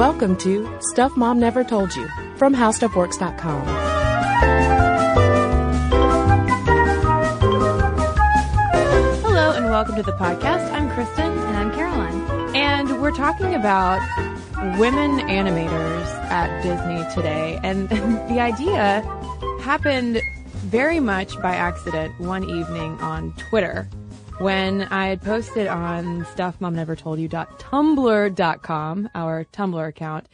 Welcome to Stuff Mom Never Told You from HowStuffWorks.com. Hello and welcome to the podcast. I'm Cristen. And I'm Caroline. And we're talking about women animators at Disney today. And the idea happened very much by accident one evening on Twitter when I had posted on stuffmomnevertoldyou.tumblr.com, our Tumblr account,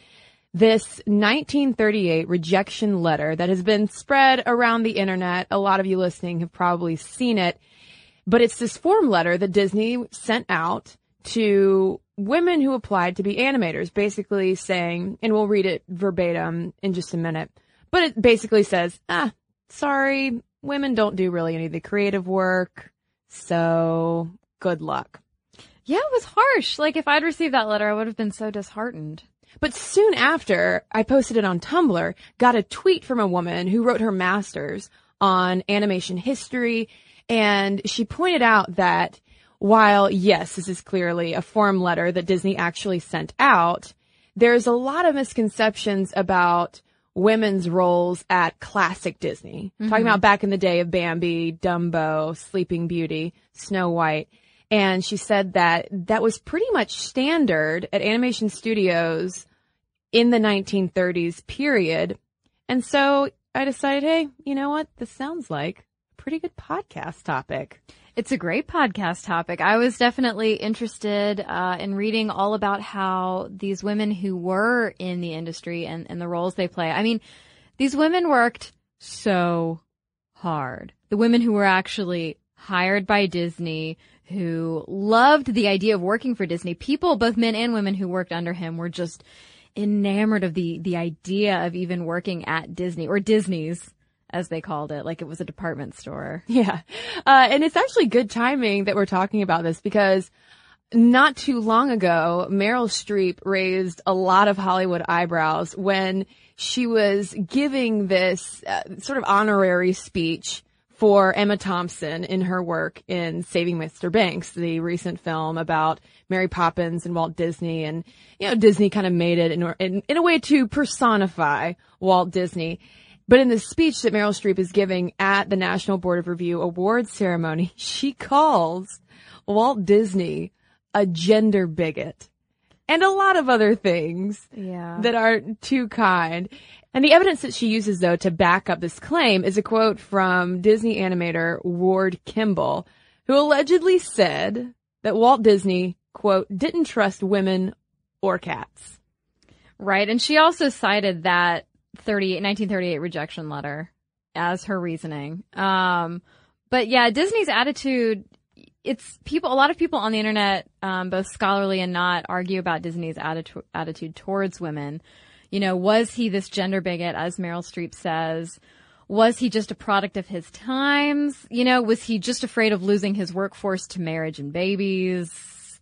this 1938 rejection letter that has been spread around the internet. A lot of you listening have probably seen it, but it's this form letter that Disney sent out to women who applied to be animators, basically saying, and we'll read it verbatim in just a minute, but it basically says, ah, sorry, women don't do really any of the creative work. So good luck. Yeah, it was harsh. Like if I'd received that letter, I would have been so disheartened. But soon after I posted it on Tumblr, got a tweet from a woman who wrote her master's on animation history. And she pointed out that while yes, this is clearly a form letter that Disney actually sent out, there's a lot of misconceptions about women's roles at classic Disney. Mm-hmm. Talking about back in the day of Bambi, Dumbo, Sleeping Beauty, Snow White. And she said that that was pretty much standard at animation studios in the 1930s period. And so I decided, hey, you know what? This sounds like a pretty good podcast topic. It's a great podcast topic. I was definitely interested uh, in reading all about how these women who were in the industry and, and the roles they play. I mean, these women worked so hard. The women who were actually hired by Disney, who loved the idea of working for Disney. People, both men and women who worked under him were just enamored of the, the idea of even working at Disney or Disney's as they called it, like it was a department store. Yeah. Uh, and it's actually good timing that we're talking about this because not too long ago, Meryl Streep raised a lot of Hollywood eyebrows when she was giving this uh, sort of honorary speech for Emma Thompson in her work in Saving Mr. Banks, the recent film about Mary Poppins and Walt Disney. And, you know, Disney kind of made it in, in, in a way to personify Walt Disney. But in the speech that Meryl Streep is giving at the National Board of Review awards ceremony, she calls Walt Disney a gender bigot and a lot of other things yeah. that aren't too kind. And the evidence that she uses though to back up this claim is a quote from Disney animator Ward Kimball, who allegedly said that Walt Disney, quote, didn't trust women or cats. Right. And she also cited that 1938 rejection letter as her reasoning. Um, but yeah, Disney's attitude, it's people, a lot of people on the internet, um, both scholarly and not, argue about Disney's attitude, attitude towards women. You know, was he this gender bigot, as Meryl Streep says? Was he just a product of his times? You know, was he just afraid of losing his workforce to marriage and babies?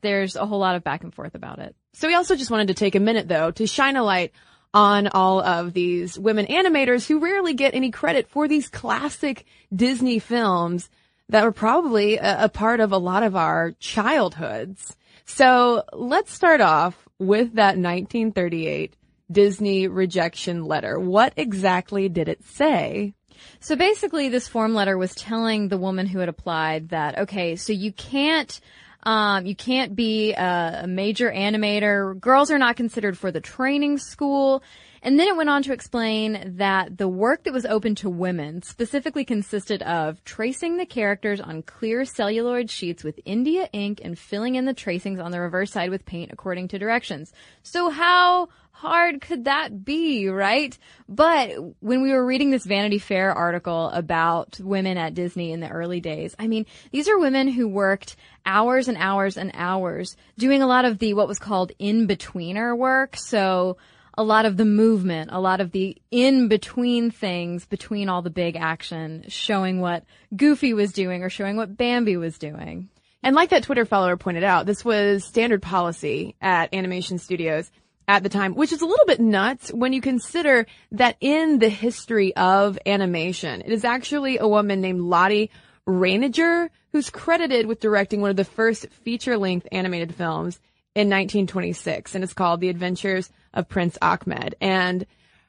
There's a whole lot of back and forth about it. So we also just wanted to take a minute though to shine a light on all of these women animators who rarely get any credit for these classic Disney films that were probably a, a, part of a lot of our childhoods. So let's start off with that 1938 Disney rejection letter. What exactly did it say? So basically this form letter was telling the woman who had applied that, okay, so you can't um, you can't be a, a major animator. Girls are not considered for the training school. And then it went on to explain that the work that was open to women specifically consisted of tracing the characters on clear celluloid sheets with India ink and filling in the tracings on the reverse side with paint according to directions. So how hard could that be, right? But when we were reading this Vanity Fair article about women at Disney in the early days, I mean, these are women who worked hours and hours and hours doing a lot of the what was called in-betweener work. So a lot of the movement, a lot of the in between things between all the big action, showing what Goofy was doing or showing what Bambi was doing. And like that Twitter follower pointed out, this was standard policy at animation studios at the time, which is a little bit nuts when you consider that in the history of animation, it is actually a woman named Lotte Reiniger who's credited with directing one of the first feature-length animated films in 1926 and it's called The Adventures of Prince Achmed. And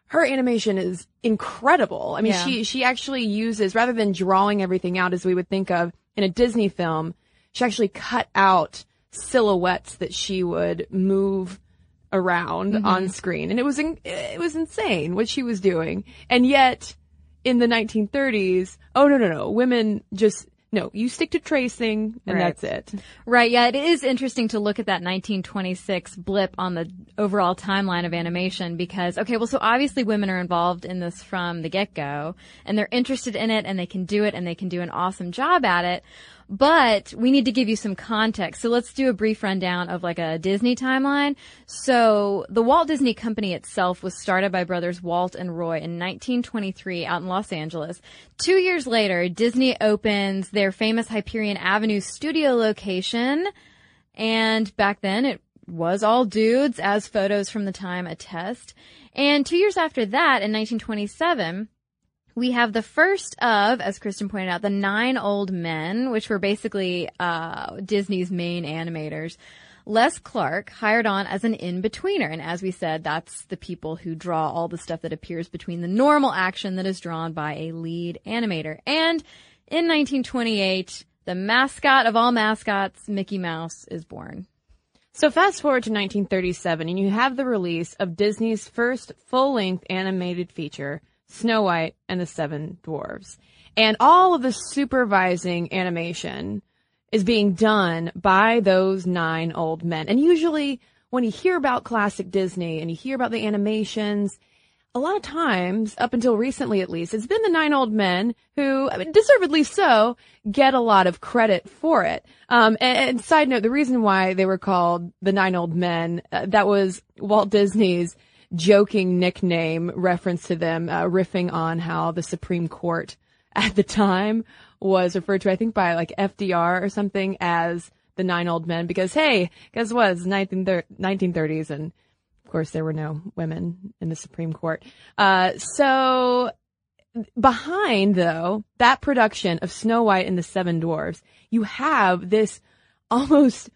her animation is incredible. I mean, Yeah. she, she actually uses, rather than drawing everything out as we would think of in a Disney film, she actually cut out silhouettes that she would move around mm-hmm. on screen. And it was, in, it was insane what she was doing. And yet in the 1930s, oh no, no, no, women just, no, you stick to tracing and Right. that's it. Right, yeah, it is interesting to look at that 1926 blip on the overall timeline of animation because, okay, well, so obviously women are involved in this from the get-go and they're interested in it and they can do it and they can do an awesome job at it. But we need to give you some context. So let's do a brief rundown of like a Disney timeline. So the Walt Disney Company itself was started by brothers Walt and Roy in 1923 out in Los Angeles. Two years later, Disney opens their famous Hyperion Avenue studio location. And back then it was all dudes, as photos from the time attest. And two years after that, in 1927, we have the first of, as Cristen pointed out, the nine old men, which were basically uh, Disney's main animators. Les Clark hired on as an in-betweener. And as we said, that's the people who draw all the stuff that appears between the normal action that is drawn by a lead animator. And in 1928, the mascot of all mascots, Mickey Mouse, is born. So fast forward to 1937 and you have the release of Disney's first full-length animated feature, Snow White and the Seven Dwarfs. And all of the supervising animation is being done by those nine old men. And usually when you hear about classic Disney and you hear about the animations, a lot of times, up until recently at least, it's been the nine old men who, I mean, deservedly so, get a lot of credit for it. Um, and, and side note, the reason why they were called the nine old men, uh, that was Walt Disney's joking nickname reference to them, uh, riffing on how the Supreme Court at the time was referred to, I think by like FDR or something as the nine old men because hey, guess what? It's 19, 1930s and of course, there were no women in the Supreme Court. Uh, so behind though that production of Snow White and the Seven Dwarfs, you have this almost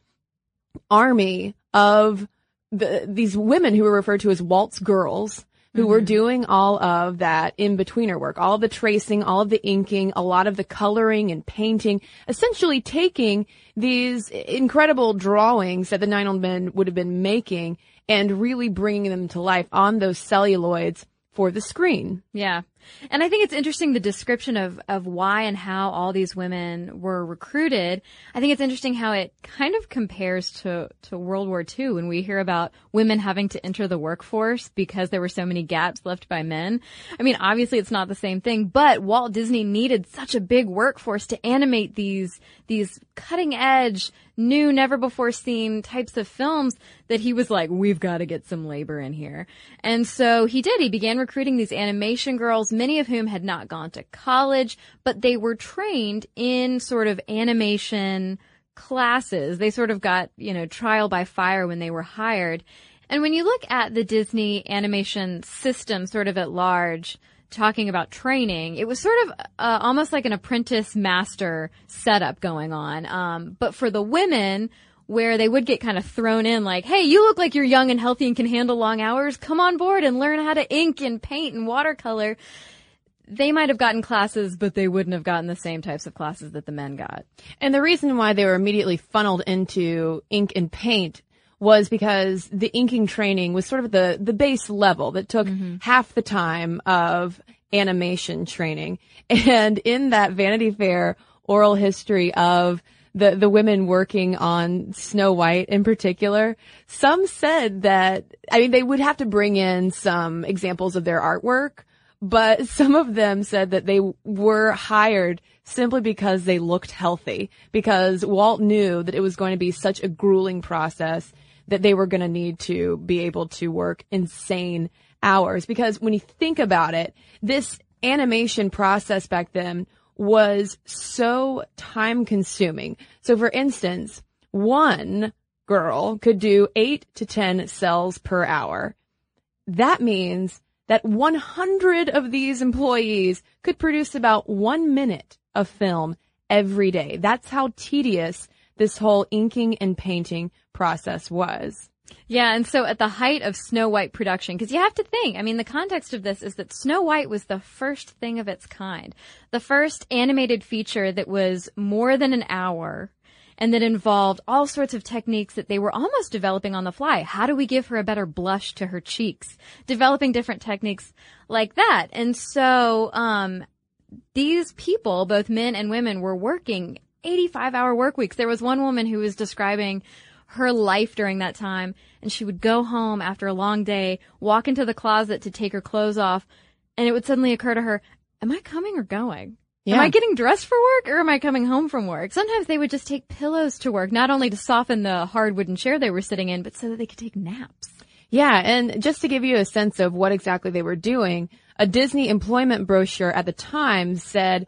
army of the, these women who were referred to as waltz girls who were mm-hmm. doing all of that in-betweener work, all the tracing, all of the inking, a lot of the coloring and painting, essentially taking these incredible drawings that the Nine Old Men would have been making and really bringing them to life on those celluloids for the screen. Yeah. And I think it's interesting the description of, of why and how all these women were recruited. I think it's interesting how it kind of compares to, to World War II when we hear about women having to enter the workforce because there were so many gaps left by men. I mean, obviously it's not the same thing, but Walt Disney needed such a big workforce to animate these, these cutting edge, new, never before seen types of films that he was like, we've got to get some labor in here. And so he did. He began recruiting these animation girls, many of whom had not gone to college, but they were trained in sort of animation classes. They sort of got, you know, trial by fire when they were hired. And when you look at the Disney animation system sort of at large, talking about training, it was sort of uh, almost like an apprentice master setup going on. Um, but for the women, where they would get kind of thrown in like, hey, you look like you're young and healthy and can handle long hours. Come on board and learn how to ink and paint and watercolor. They might have gotten classes, but they wouldn't have gotten the same types of classes that the men got. And the reason why they were immediately funneled into ink and paint was because the inking training was sort of the, the base level that took mm-hmm. half the time of animation training. And in that Vanity Fair oral history of the, the women working on Snow White in particular, some said that, I mean, they would have to bring in some examples of their artwork, but some of them said that they were hired simply because they looked healthy, because Walt knew that it was going to be such a grueling process that they were going to need to be able to work insane hours. Because when you think about it, this animation process back then was so time consuming. So for instance, one girl could do eight to 10 cels per hour. That means that 100 of these employees could produce about one minute of film every day. That's how tedious this whole inking and painting process was. Yeah, and so at the height of Snow White production, because you have to think, I mean, the context of this is that Snow White was the first thing of its kind. The first animated feature that was more than an hour and that involved all sorts of techniques that they were almost developing on the fly. How do we give her a better blush to her cheeks? Developing different techniques like that. And so, um, these people, both men and women, were working 85 hour work weeks. There was one woman who was describing her life during that time and she would go home after a long day, walk into the closet to take her clothes off and it would suddenly occur to her, am I coming or going? Yeah. Am I getting dressed for work or am I coming home from work? Sometimes they would just take pillows to work, not only to soften the hard wooden chair they were sitting in, but so that they could take naps. Yeah, and just to give you a sense of what exactly they were doing, a Disney employment brochure at the time said,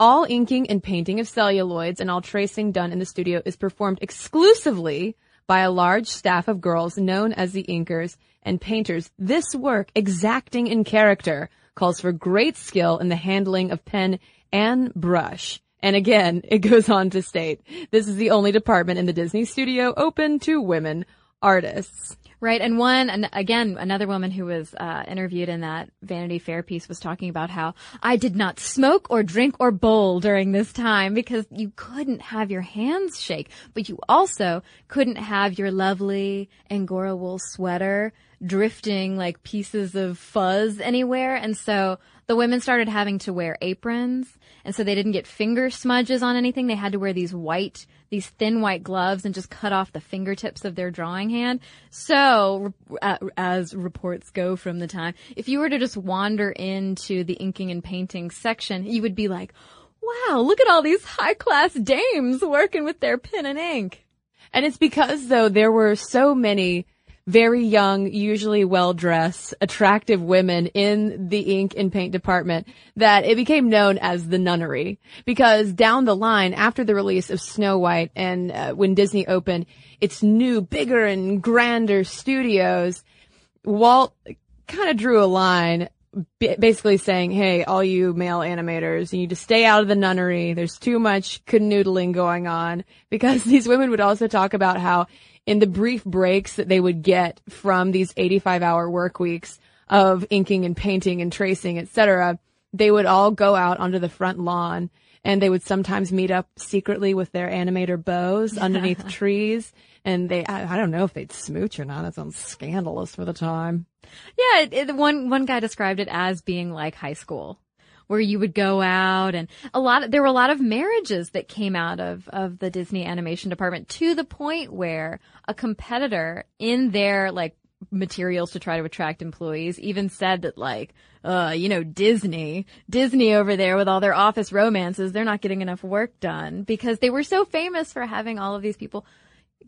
all inking and painting of celluloids and all tracing done in the studio is performed exclusively by a large staff of girls known as the inkers and painters. This work, exacting in character, calls for great skill in the handling of pen and brush. And again, it goes on to state, this is the only department in the Disney studio open to women artists. Right. And one, and again, another woman who was uh, interviewed in that Vanity Fair piece was talking about how I did not smoke or drink or bowl during this time because you couldn't have your hands shake, but you also couldn't have your lovely Angora wool sweater drifting like pieces of fuzz anywhere. And so the women started having to wear aprons. And so they didn't get finger smudges on anything. They had to wear these white, these thin white gloves and just cut off the fingertips of their drawing hand. So, uh, as reports go from the time, if you were to just wander into the inking and painting section, you would be like, wow, look at all these high class dames working with their pen and ink. And it's because though there were so many very young, usually well dressed, attractive women in the ink and paint department that it became known as the nunnery. Because down the line, after the release of Snow White and uh, when Disney opened its new, bigger and grander studios, Walt kind of drew a line basically saying, hey, all you male animators, you need to stay out of the nunnery. There's too much canoodling going on because these women would also talk about how in the brief breaks that they would get from these 85 hour work weeks of inking and painting and tracing, etc., they would all go out onto the front lawn and they would sometimes meet up secretly with their animator beaus underneath trees. And they, I, I, don't know if they'd smooch or not. That sounds scandalous for the time. Yeah, it, it, one one guy described it as being like high school where you would go out and a lot of, there were a lot of marriages that came out of, of the Disney animation department to the point where a competitor in their like materials to try to attract employees even said that like, uh, you know, Disney, Disney over there with all their office romances, they're not getting enough work done because they were so famous for having all of these people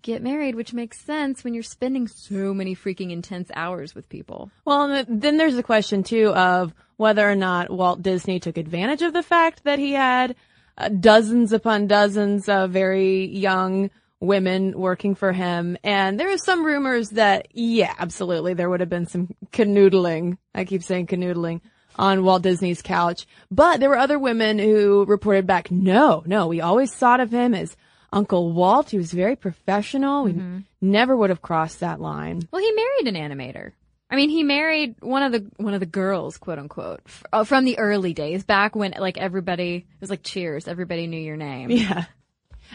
get married, which makes sense when you're spending so many freaking intense hours with people. Well, then there's the question too of whether or not Walt Disney took advantage of the fact that he had uh, dozens upon dozens of very young women working for him. And there are some rumors that, yeah, absolutely, there would have been some canoodling. I keep saying canoodling on Walt Disney's couch. But there were other women who reported back, no, no, we always thought of him as Uncle Walt. He was very professional. We mm-hmm. never would have crossed that line. Well, he married an animator. I mean, he married one of the one of the girls, quote unquote, f- uh, from the early days, back when like everybody it was like Cheers, everybody knew your name. Yeah.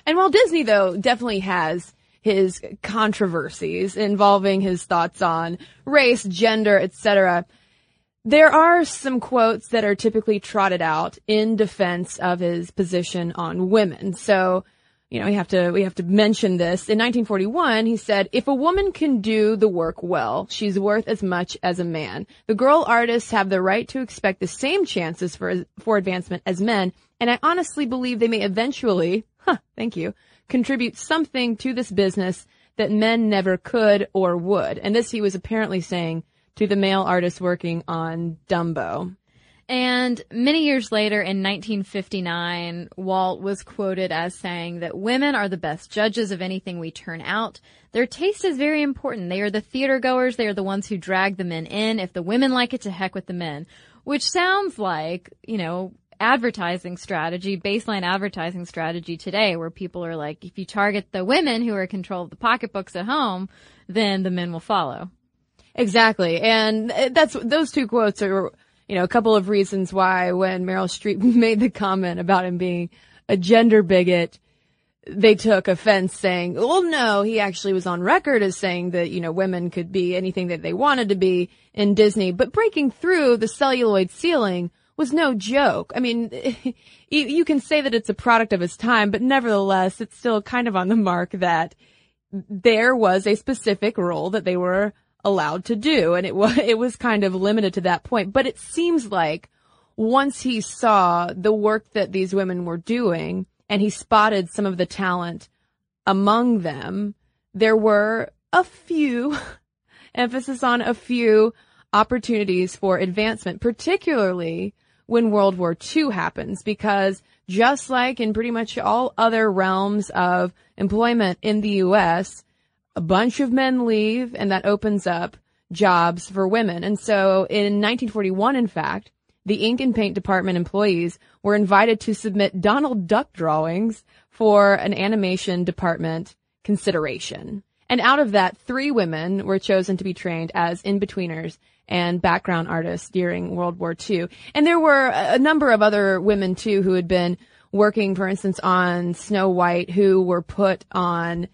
And while Disney though definitely has his controversies involving his thoughts on race, gender, etc. There are some quotes that are typically trotted out in defense of his position on women. So you know, we have to, we have to mention this. In 1941, he said, if a woman can do the work well, she's worth as much as a man. The girl artists have the right to expect the same chances for, for advancement as men, and I honestly believe they may eventually, huh, thank you, contribute something to this business that men never could or would. And this he was apparently saying to the male artists working on Dumbo. And many years later in 1959, Walt was quoted as saying that women are the best judges of anything we turn out. Their taste is very important. They are the theater goers. They are the ones who drag the men in. If the women like it, to heck with the men. Which sounds like, you know, advertising strategy, baseline advertising strategy today where people are like, if you target the women who are in control of the pocketbooks at home, then the men will follow. Exactly. And uh, that's, those two quotes are, you know, a couple of reasons why when Meryl Streep made the comment about him being a gender bigot, they took offense saying, well, no, he actually was on record as saying that, you know, women could be anything that they wanted to be in Disney, but breaking through the celluloid ceiling was no joke. I mean, you can say that it's a product of his time, but nevertheless, it's still kind of on the mark that there was a specific role that they were allowed to do. And it was, it was kind of limited to that point. But it seems like once he saw the work that these women were doing and he spotted some of the talent among them, there were a few, emphasis on a few opportunities for advancement, particularly when World War II happens, because just like in pretty much all other realms of employment in the U.S., a bunch of men leave and that opens up jobs for women. And so in 1941, in fact, the ink and paint department employees were invited to submit Donald Duck drawings for an animation department consideration. And out of that, three women were chosen to be trained as in-betweeners and background artists during World War II. And there were a number of other women too who had been working, for instance, on Snow White who were put on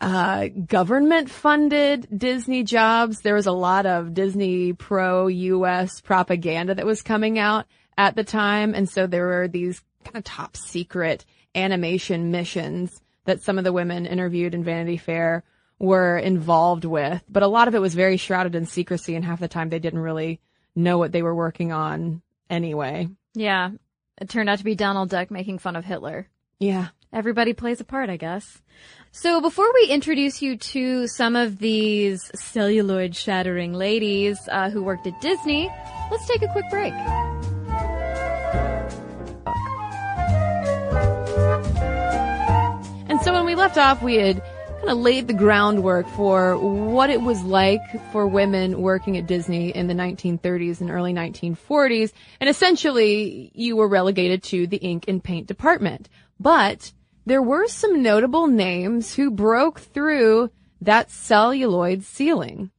uh, government funded Disney jobs. There was a lot of Disney pro US propaganda that was coming out at the time. And so there were these kind of top secret animation missions that some of the women interviewed in Vanity Fair were involved with. But a lot of it was very shrouded in secrecy and half the time they didn't really know what they were working on anyway. Yeah. It turned out to be Donald Duck making fun of Hitler. Yeah. Everybody plays a part, I guess. So before we introduce you to some of these celluloid shattering ladies uh, who worked at Disney, let's take a quick break. And so when we left off, we had kind of laid the groundwork for what it was like for women working at Disney in the 1930s and early 1940s. And essentially, you were relegated to the ink and paint department. But there were some notable names who broke through that celluloid ceiling.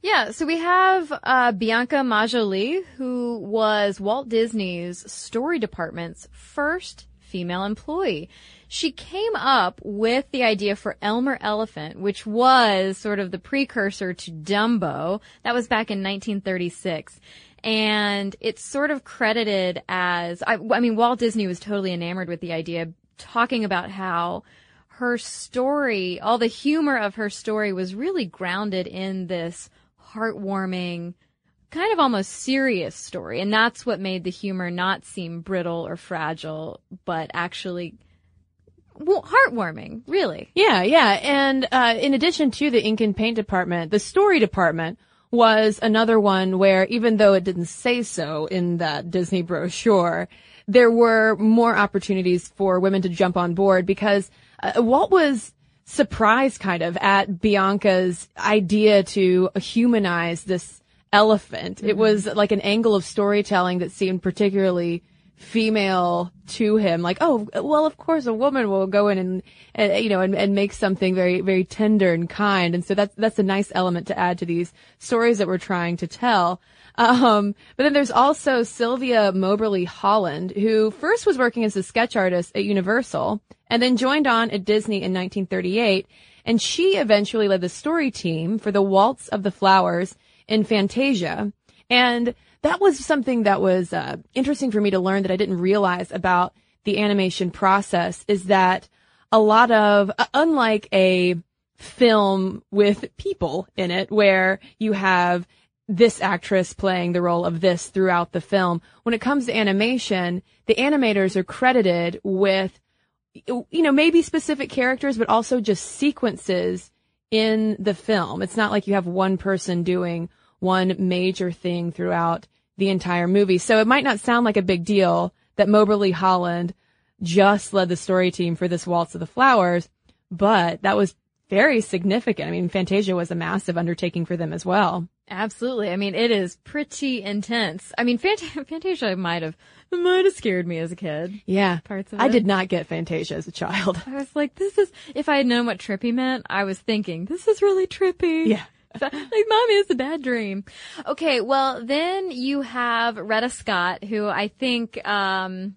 Yeah, so we have uh, Bianca Majolie, who was Walt Disney's story department's first female employee. She came up with the idea for Elmer Elephant, which was sort of the precursor to Dumbo. That was back in 1936 and it's sort of credited as I, I, mean Walt Disney was totally enamored with the idea talking about how her story, all the humor of her story was really grounded in this heartwarming, kind of almost serious story. And that's what made the humor not seem brittle or fragile, but actually well, heartwarming, really. Yeah, yeah. And uh, in addition to the ink and paint department, the story department was another one where even though it didn't say so in that Disney brochure, there were more opportunities for women to jump on board because uh, Walt was surprised kind of at Bianca's idea to humanize this elephant. Mm-hmm. It was like an angle of storytelling that seemed particularly female to him. Like, oh, well, of course a woman will go in and, and you know, and, and, make something very, very tender and kind. And so that's, that's a nice element to add to these stories that we're trying to tell. Um, but then there's also Sylvia Moberly Holland, who first was working as a sketch artist at Universal and then joined on at Disney in 1938. And she eventually led the story team for the Waltz of the Flowers in Fantasia. And that was something that was uh, interesting for me to learn that I didn't realize about the animation process is that a lot of, uh, unlike a film with people in it where you have this actress playing the role of this throughout the film. When it comes to animation, the animators are credited with, you know, maybe specific characters, but also just sequences in the film. It's not like you have one person doing one major thing throughout the entire movie. So it might not sound like a big deal that Moberly Holland just led the story team for this Waltz of the Flowers, but that was very significant. I mean, Fantasia was a massive undertaking for them as well. Absolutely. I mean, it is pretty intense. I mean, Fant- Fantasia might have might have scared me as a kid. Yeah. Parts of it. I it. did not get Fantasia as a child. I was like, this is. If I had known what trippy meant, I was thinking this is really trippy. Yeah. like, mommy, it's a bad dream. Okay, well, then you have Retta Scott, who I think, um,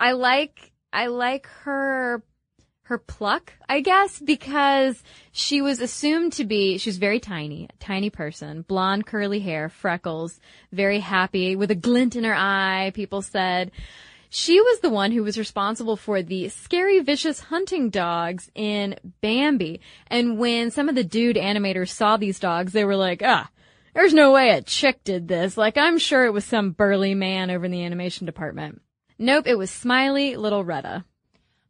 I like, I like her, her pluck, I guess, because she was assumed to be, she was very tiny, a tiny person, blonde curly hair, freckles, very happy, with a glint in her eye, people said. She was the one who was responsible for the scary, vicious hunting dogs in Bambi. And when some of the dude animators saw these dogs, they were like, ah, there's no way a chick did this. Like, I'm sure it was some burly man over in the animation department. Nope, it was smiley little Retta.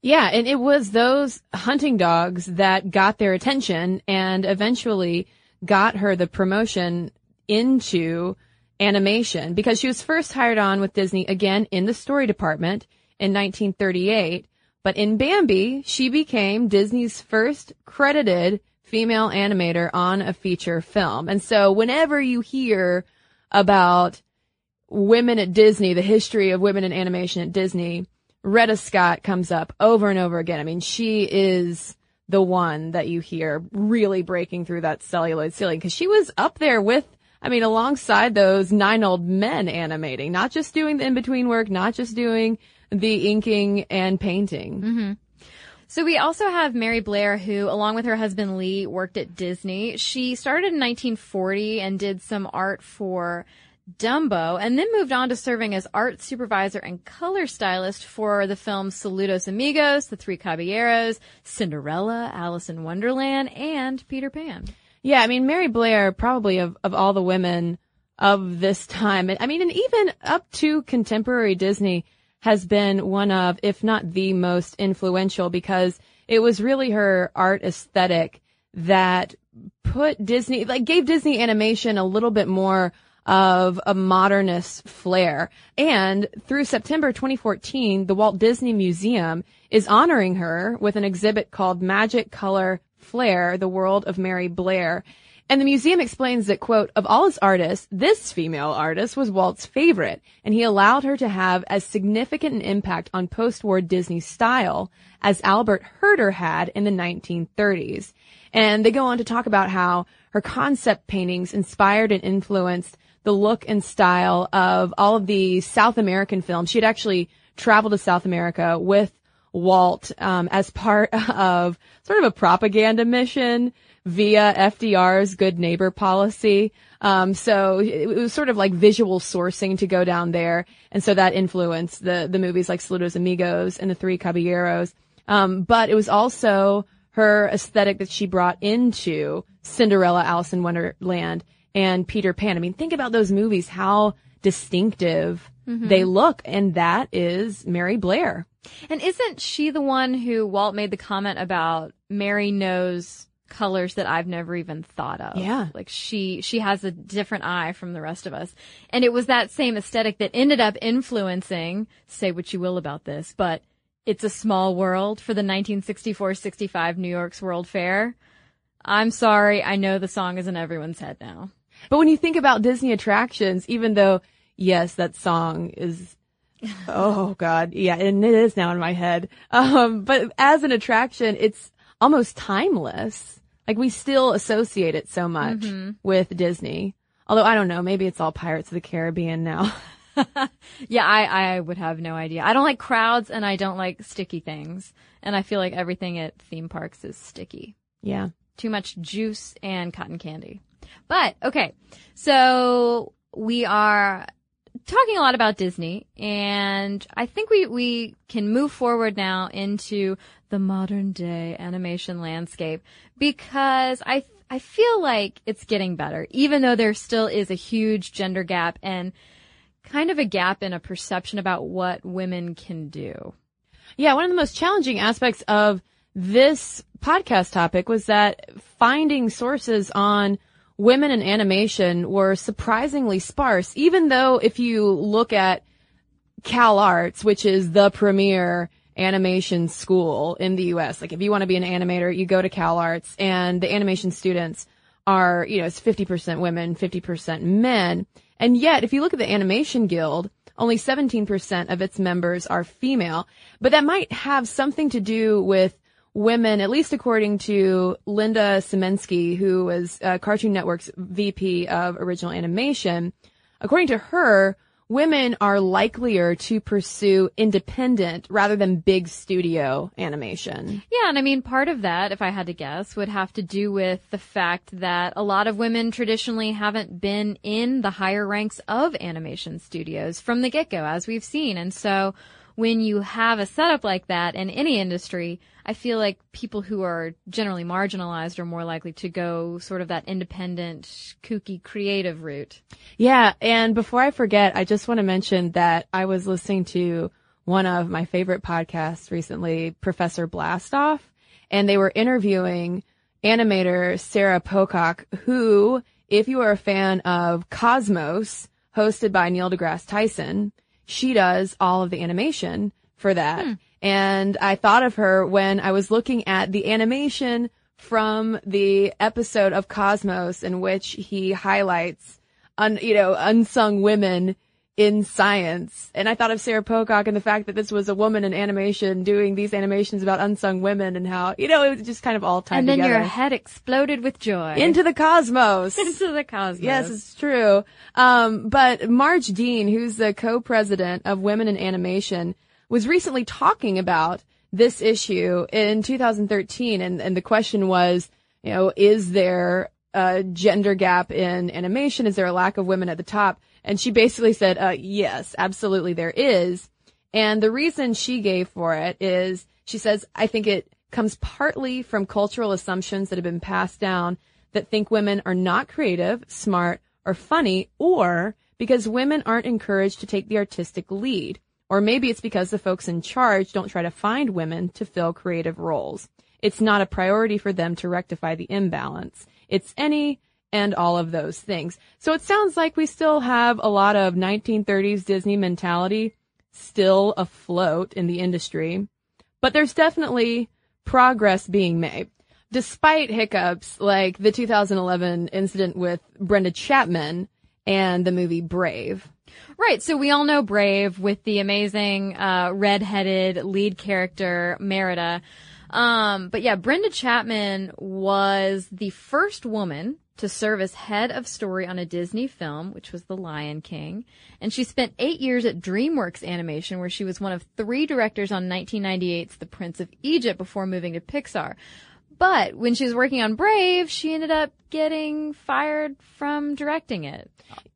Yeah, and it was those hunting dogs that got their attention and eventually got her the promotion into animation because she was first hired on with Disney again in the story department in 1938. But in Bambi, she became Disney's first credited female animator on a feature film. And so whenever you hear about women at Disney, the history of women in animation at Disney, Retta Scott comes up over and over again. I mean, she is the one that you hear really breaking through that celluloid ceiling because she was up there with, I mean, alongside those nine old men animating, not just doing the in-between work, not just doing the inking and painting. Mm-hmm. So we also have Mary Blair, who, along with her husband Lee, worked at Disney. She started in 1940 and did some art for Dumbo, and then moved on to serving as art supervisor and color stylist for the films Saludos Amigos, The Three Caballeros, Cinderella, Alice in Wonderland, and Peter Pan. Yeah, I mean, Mary Blair, probably of, of all the women of this time, I mean, and even up to contemporary Disney has been one of, if not the most influential because it was really her art aesthetic that put Disney, like gave Disney animation a little bit more of a modernist flair. And through September 2014, the Walt Disney Museum is honoring her with an exhibit called Magic Color Flair, the world of Mary Blair. And the museum explains that, quote, of all his artists, this female artist was Walt's favorite, and he allowed her to have as significant an impact on post-war Disney style as Albert Hurter had in the 1930s. And they go on to talk about how her concept paintings inspired and influenced the look and style of all of the South American films. She had actually traveled to South America with Walt um, as part of sort of a propaganda mission via FDR's good neighbor policy. Um, so it was sort of like visual sourcing to go down there, and so that influenced the the movies like Saludos Amigos and The Three Caballeros. Um, but it was also her aesthetic that she brought into Cinderella, Alice in Wonderland, and Peter Pan. I mean, think about those movies, how distinctive they look, and that is Mary Blair. And isn't she the one who Walt made the comment about Mary knows colors that I've never even thought of? Yeah. Like she, she has a different eye from the rest of us. And it was that same aesthetic that ended up influencing, say what you will about this, but it's a small world for the 1964-65 New York's World Fair. I'm sorry. I know the song is in everyone's head now. But when you think about Disney attractions, even though, yes, that song is, oh God, yeah, and it is now in my head. Um, but as an attraction, it's almost timeless. Like we still associate it so much with Disney. Although I don't know, maybe it's all Pirates of the Caribbean now. Yeah, I, I would have no idea. I don't like crowds and I don't like sticky things. And I feel like everything at theme parks is sticky. yeah. Too much juice and cotton candy. But okay, so we are talking a lot about Disney and I think we, we can move forward now into the modern day animation landscape because I, I feel like it's getting better, even though there still is a huge gender gap and kind of a gap in a perception about what women can do. Yeah, one of the most challenging aspects of this podcast topic was that finding sources on women in animation were surprisingly sparse, even though if you look at Cal Arts, which is the premier animation school in the US, like if you want to be an animator, you go to Cal Arts and the animation students are, you know, it's 50% women, 50% men. And yet, if you look at the Animation Guild, only 17% of its members are female. But that might have something to do with women, at least according to Linda Simensky, who was uh, Cartoon Network's VP of original animation. According to her, women are likelier to pursue independent rather than big studio animation. Yeah, and I mean, part of that, if I had to guess, would have to do with the fact that a lot of women traditionally haven't been in the higher ranks of animation studios from the get-go, as we've seen. And so when you have a setup like that in any industry, I feel like people who are generally marginalized are more likely to go sort of that independent, kooky, creative route. Yeah, and before I forget, I just want to mention that I was listening to one of my favorite podcasts recently, Professor Blastoff, and they were interviewing animator Sarah Pocock, who, if you are a fan of Cosmos, hosted by Neil deGrasse Tyson, she does all of the animation for that. Hmm. And I thought of her when I was looking at the animation from the episode of Cosmos in which he highlights, un, you know, unsung women in science. And I thought of Sarah Pocock and the fact that this was a woman in animation doing these animations about unsung women and how, you know, it was just kind of all tied And then together. your head exploded with joy. Into the cosmos. Into the cosmos. Yes, it's true. Um, but Marge Dean, who's the co-president of Women in Animation, was recently talking about this issue in 2013, and, and the question was, you know, is there a gender gap in animation? Is there a lack of women at the top? And she basically said, uh, yes, absolutely there is. And the reason she gave for it is, she says, I think it comes partly from cultural assumptions that have been passed down that think women are not creative, smart, or funny, or because women aren't encouraged to take the artistic lead. Or maybe it's because the folks in charge don't try to find women to fill creative roles. It's not a priority for them to rectify the imbalance. It's any and all of those things. So it sounds like we still have a lot of 1930s Disney mentality still afloat in the industry, but there's definitely progress being made. Despite hiccups like the 2011 incident with Brenda Chapman and the movie Brave. Right. So we all know Brave with the amazing, uh, redheaded lead character, Merida. Um, but yeah, Brenda Chapman was the first woman to serve as head of story on a Disney film, which was The Lion King. And she spent eight years at DreamWorks Animation, where she was one of three directors on 1998's The Prince of Egypt before moving to Pixar. But when she was working on Brave, she ended up getting fired from directing it.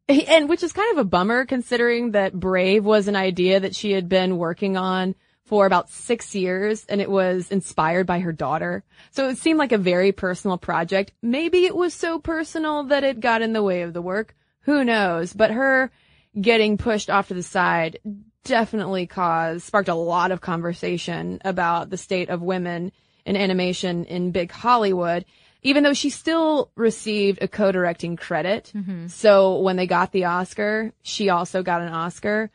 And which is kind of a bummer considering that Brave was an idea that she had been working on for about six years and it was inspired by her daughter. So it seemed like a very personal project. Maybe it was so personal that it got in the way of the work. Who knows? But her getting pushed off to the side definitely caused, sparked a lot of conversation about the state of women in animation in big Hollywood even though she still received a co-directing credit. Mm-hmm. So when they got the Oscar, she also got an Oscar.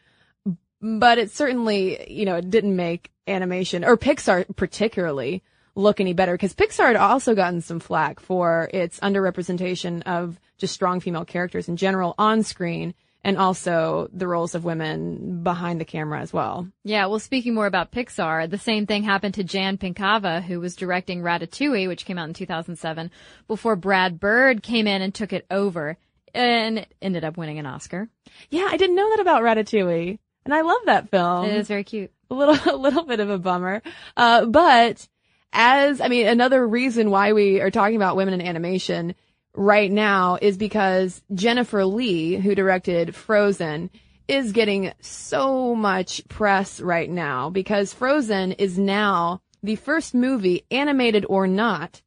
But it certainly, you know, it didn't make animation or Pixar particularly look any better because Pixar had also gotten some flack for its underrepresentation of just strong female characters in general on screen and also the roles of women behind the camera as well. Yeah, well, speaking more about Pixar, the same thing happened to Jan Pinkava, who was directing Ratatouille, which came out in 2007, before Brad Bird came in and took it over and ended up winning an Oscar. Yeah, I didn't know that about Ratatouille, and I love that film. It is very cute. A little, a little bit of a bummer, uh, but as I mean, another reason why we are talking about women in animation right now is because Jennifer Lee, who directed Frozen, is getting so much press right now because Frozen is now the first movie, animated or not,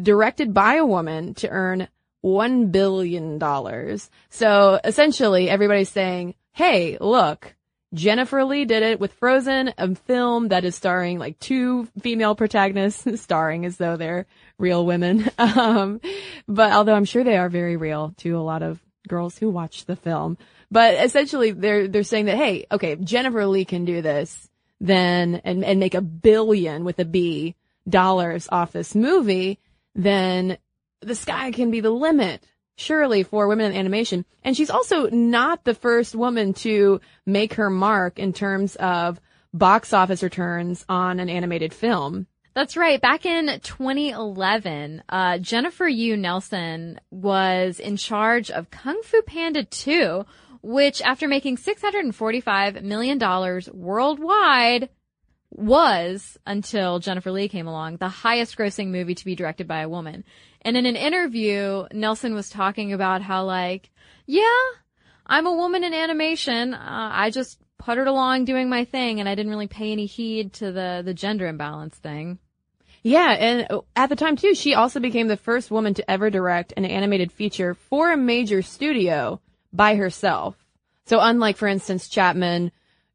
directed by a woman to earn one billion dollars. So essentially everybody's saying, hey, look, Jennifer Lee did it with Frozen, a film that is starring like two female protagonists, starring as though they're real women. Um, but although I'm sure they are very real to a lot of girls who watch the film. But essentially they're, they're saying that, hey, okay, if Jennifer Lee can do this, then, and, and make a billion with a B dollars off this movie, then the sky can be the limit, surely, for women in animation. And she's also not the first woman to make her mark in terms of box office returns on an animated film. That's right. Back in 2011, uh, Jennifer Yuh Nelson was in charge of Kung Fu Panda 2, which after making $645 million worldwide was, until Jennifer Lee came along, the highest grossing movie to be directed by a woman. And in an interview, Nelson was talking about how like, yeah, I'm a woman in animation. Uh, I just puttered along doing my thing and I didn't really pay any heed to the, the gender imbalance thing. Yeah, and at the time too, she also became the first woman to ever direct an animated feature for a major studio by herself. So unlike, for instance, Chapman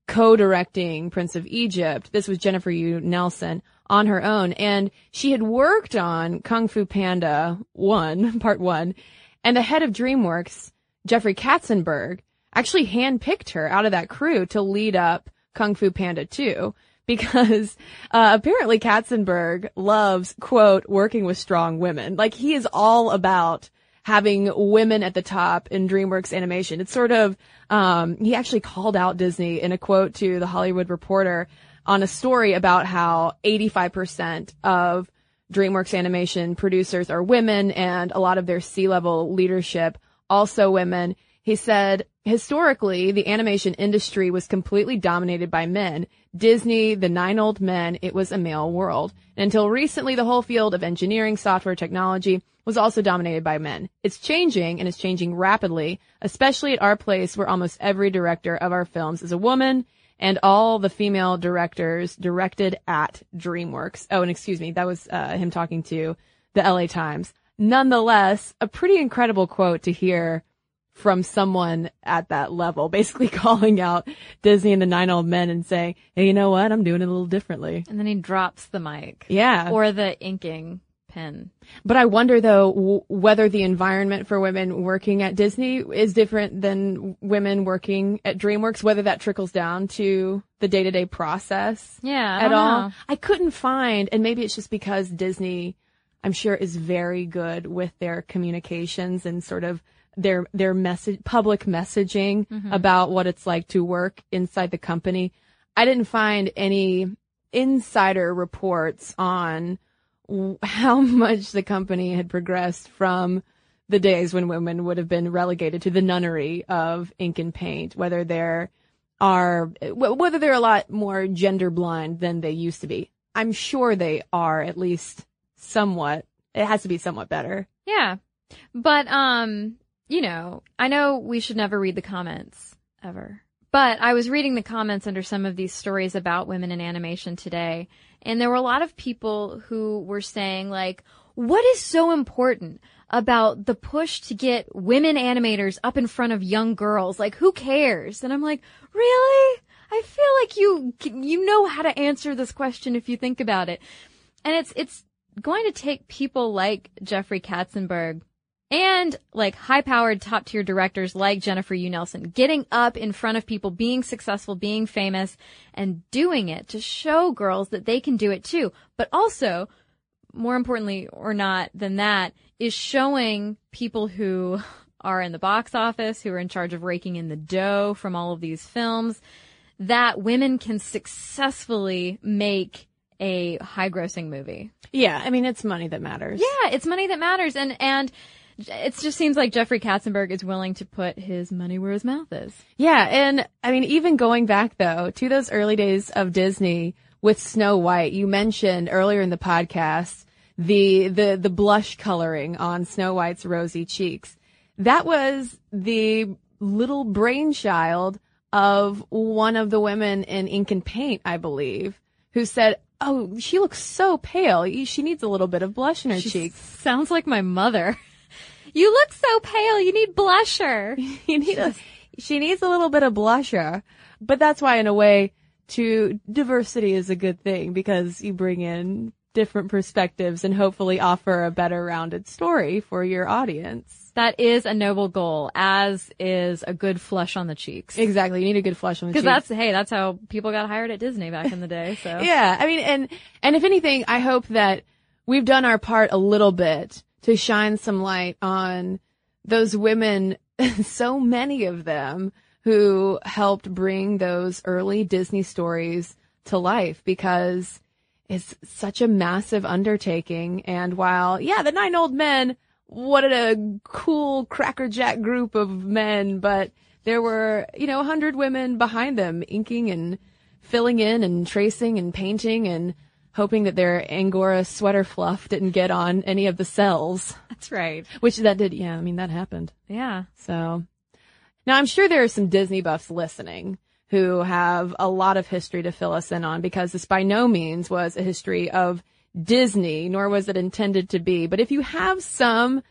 co-directing Prince of Egypt, this was Jennifer Yuh Nelson on her own, and she had worked on Kung Fu Panda 1, part 1, and the head of DreamWorks, Jeffrey Katzenberg, actually handpicked her out of that crew to lead up Kung Fu Panda 2 because uh, apparently Katzenberg loves quote working with strong women. Like he is all about having women at the top in DreamWorks animation. It's sort of um, he actually called out Disney in a quote to the Hollywood Reporter on a story about how 85% of DreamWorks animation producers are women and a lot of their C-level leadership also women. He said, historically, the animation industry was completely dominated by men. Disney, the nine old men, it was a male world. And until recently, the whole field of engineering, software, technology was also dominated by men. It's changing and it's changing rapidly, especially at our place where almost every director of our films is a woman and all the female directors directed at DreamWorks. Oh, and excuse me, that was uh, him talking to the LA Times. Nonetheless, a pretty incredible quote to hear from someone at that level, basically calling out Disney and the nine old men and saying, Hey, you know what? I'm doing it a little differently. And then he drops the mic. Yeah. Or the inking pen. But I wonder though w- whether the environment for women working at Disney is different than women working at DreamWorks, whether that trickles down to the day to day process. Yeah. I at all. know. I couldn't find, and maybe it's just because Disney, I'm sure is very good with their communications and sort of their, their message, public messaging mm-hmm. about what it's like to work inside the company. I didn't find any insider reports on how much the company had progressed from the days when women would have been relegated to the nunnery of ink and paint, whether there are, wh- whether they're a lot more gender blind than they used to be. I'm sure they are at least somewhat. It has to be somewhat better. Yeah. But, um, you know, I know we should never read the comments ever, but I was reading the comments under some of these stories about women in animation today, and there were a lot of people who were saying like, what is so important about the push to get women animators up in front of young girls? Like, who cares? And I'm like, really? I feel like you, you know how to answer this question if you think about it. And it's, it's going to take people like Jeffrey Katzenberg and like high powered top tier directors like Jennifer Yuh Nelson getting up in front of people, being successful, being famous and doing it to show girls that they can do it too. But also, more importantly or not than that, is showing people who are in the box office, who are in charge of raking in the dough from all of these films, that women can successfully make a high grossing movie. Yeah. I mean, it's money that matters. Yeah, it's money that matters, and and it just seems like Jeffrey Katzenberg is willing to put his money where his mouth is. Yeah, and I mean, even going back though to those early days of Disney with Snow White, you mentioned earlier in the podcast the the the blush coloring on Snow White's rosy cheeks. That was the little brainchild of one of the women in Ink and Paint, I believe, who said, "Oh, she looks so pale. She needs a little bit of blush in her cheeks." Sounds like my mother. You look so pale. You need blusher. you need a, she needs a little bit of blusher. But that's why in a way to diversity is a good thing because you bring in different perspectives and hopefully offer a better rounded story for your audience. That is a noble goal, as is a good flush on the cheeks. Exactly. You need a good flush on the cheeks. Because that's hey, that's how people got hired at Disney back in the day. So Yeah, I mean, and and if anything, I hope that we've done our part a little bit to shine some light on those women, so many of them who helped bring those early Disney stories to life because it's such a massive undertaking. And while, yeah, the nine old men, what a cool crackerjack group of men, but there were, you know, a hundred women behind them inking and filling in and tracing and painting and hoping that their Angora sweater fluff didn't get on any of the cels. That's right. Which that did, yeah, I mean, that happened. Yeah. So now I'm sure there are some Disney buffs listening who have a lot of history to fill us in on because this by no means was a history of Disney, nor was it intended to be. But if you have some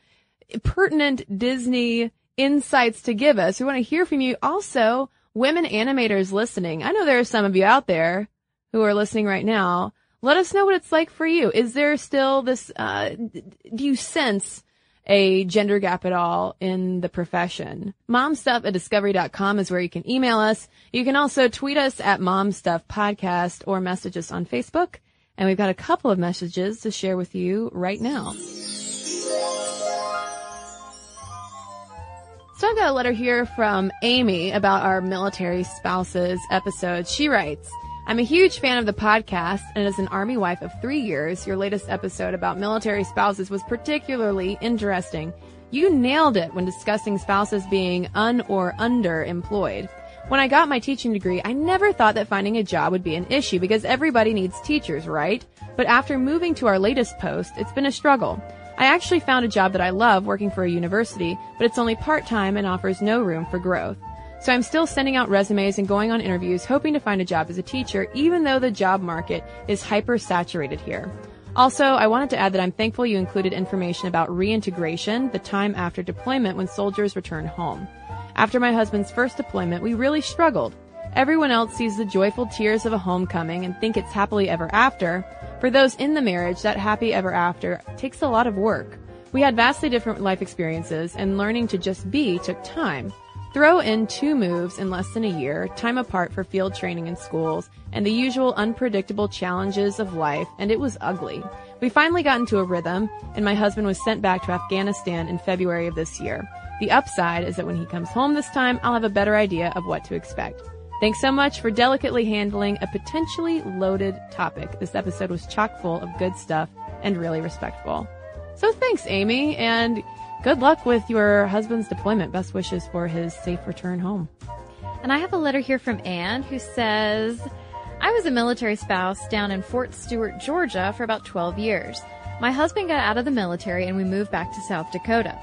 pertinent Disney insights to give us, we want to hear from you. Also, women animators listening. I know there are some of you out there who are listening right now. Let us know what it's like for you. Is there still this, uh, do you sense a gender gap at all in the profession. Momstuff at discovery.com is where you can email us. You can also tweet us at Momstuff Podcast or message us on Facebook. And we've got a couple of messages to share with you right now. So I've got a letter here from Amy about our military spouses episode. She writes, I'm a huge fan of the podcast, and as an Army wife of three years, your latest episode about military spouses was particularly interesting. You nailed it when discussing spouses being un or underemployed. When I got my teaching degree, I never thought that finding a job would be an issue because everybody needs teachers, right? But after moving to our latest post, it's been a struggle. I actually found a job that I love working for a university, but it's only part-time and offers no room for growth. So I'm still sending out resumes and going on interviews hoping to find a job as a teacher, even though the job market is hyper saturated here. Also, I wanted to add that I'm thankful you included information about reintegration, the time after deployment when soldiers return home. After my husband's first deployment, we really struggled. Everyone else sees the joyful tears of a homecoming and think it's happily ever after. For those in the marriage, that happy ever after takes a lot of work. We had vastly different life experiences and learning to just be took time. Throw in two moves in less than a year, time apart for field training in schools, and the usual unpredictable challenges of life, and it was ugly. We finally got into a rhythm, and my husband was sent back to Afghanistan in February of this year. The upside is that when he comes home this time, I'll have a better idea of what to expect. Thanks so much for delicately handling a potentially loaded topic. This episode was chock full of good stuff and really respectful. So thanks, Amy, and good luck with your husband's deployment. Best wishes for his safe return home. And I have a letter here from Anne who says, I was a military spouse down in Fort Stewart, Georgia for about 12 years. My husband got out of the military and we moved back to South Dakota.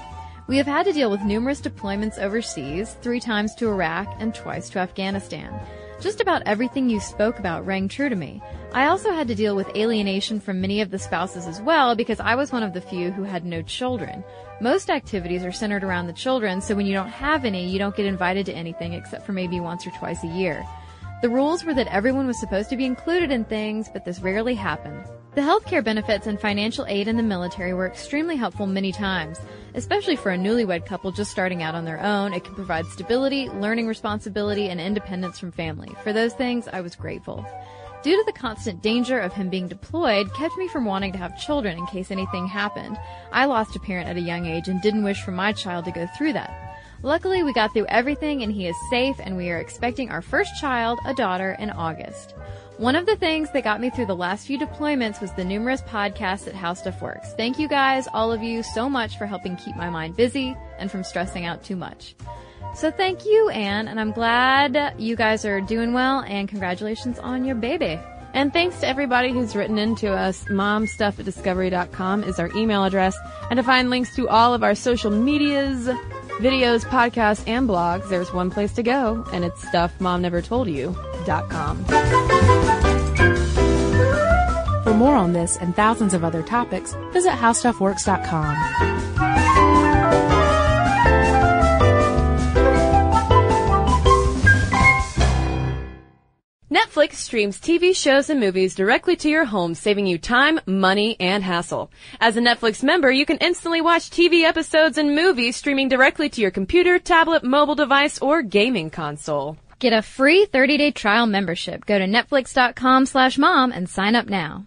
We have had to deal with numerous deployments overseas, three times to Iraq and twice to Afghanistan. Just about everything you spoke about rang true to me. I also had to deal with alienation from many of the spouses as well because I was one of the few who had no children. Most activities are centered around the children, so when you don't have any, you don't get invited to anything except for maybe once or twice a year. The rules were that everyone was supposed to be included in things, but this rarely happened. The healthcare benefits and financial aid in the military were extremely helpful many times, especially for a newlywed couple just starting out on their own. It can provide stability, learning responsibility, and independence from family. For those things, I was grateful. Due to the constant danger of him being deployed kept me from wanting to have children in case anything happened. I lost a parent at a young age and didn't wish for my child to go through that. Luckily, we got through everything and he is safe and we are expecting our first child, a daughter, in August. One of the things that got me through the last few deployments was the numerous podcasts at How Stuff Works. Thank you guys, all of you, so much for helping keep my mind busy and from stressing out too much. So thank you, Anne, and I'm glad you guys are doing well and congratulations on your baby. And thanks to everybody who's written into us. Momstuff at discovery.com is our email address. And to find links to all of our social medias, videos, podcasts, and blogs, there's one place to go, and it's stuffmomnevertoldyou.com. For more on this and thousands of other topics, visit howstuffworks.com. Netflix streams TV shows and movies directly to your home, saving you time, money, and hassle. As a Netflix member, you can instantly watch TV episodes and movies streaming directly to your computer, tablet, mobile device, or gaming console. Get a free 30-day trial membership. Go to netflix.com slash mom and sign up now.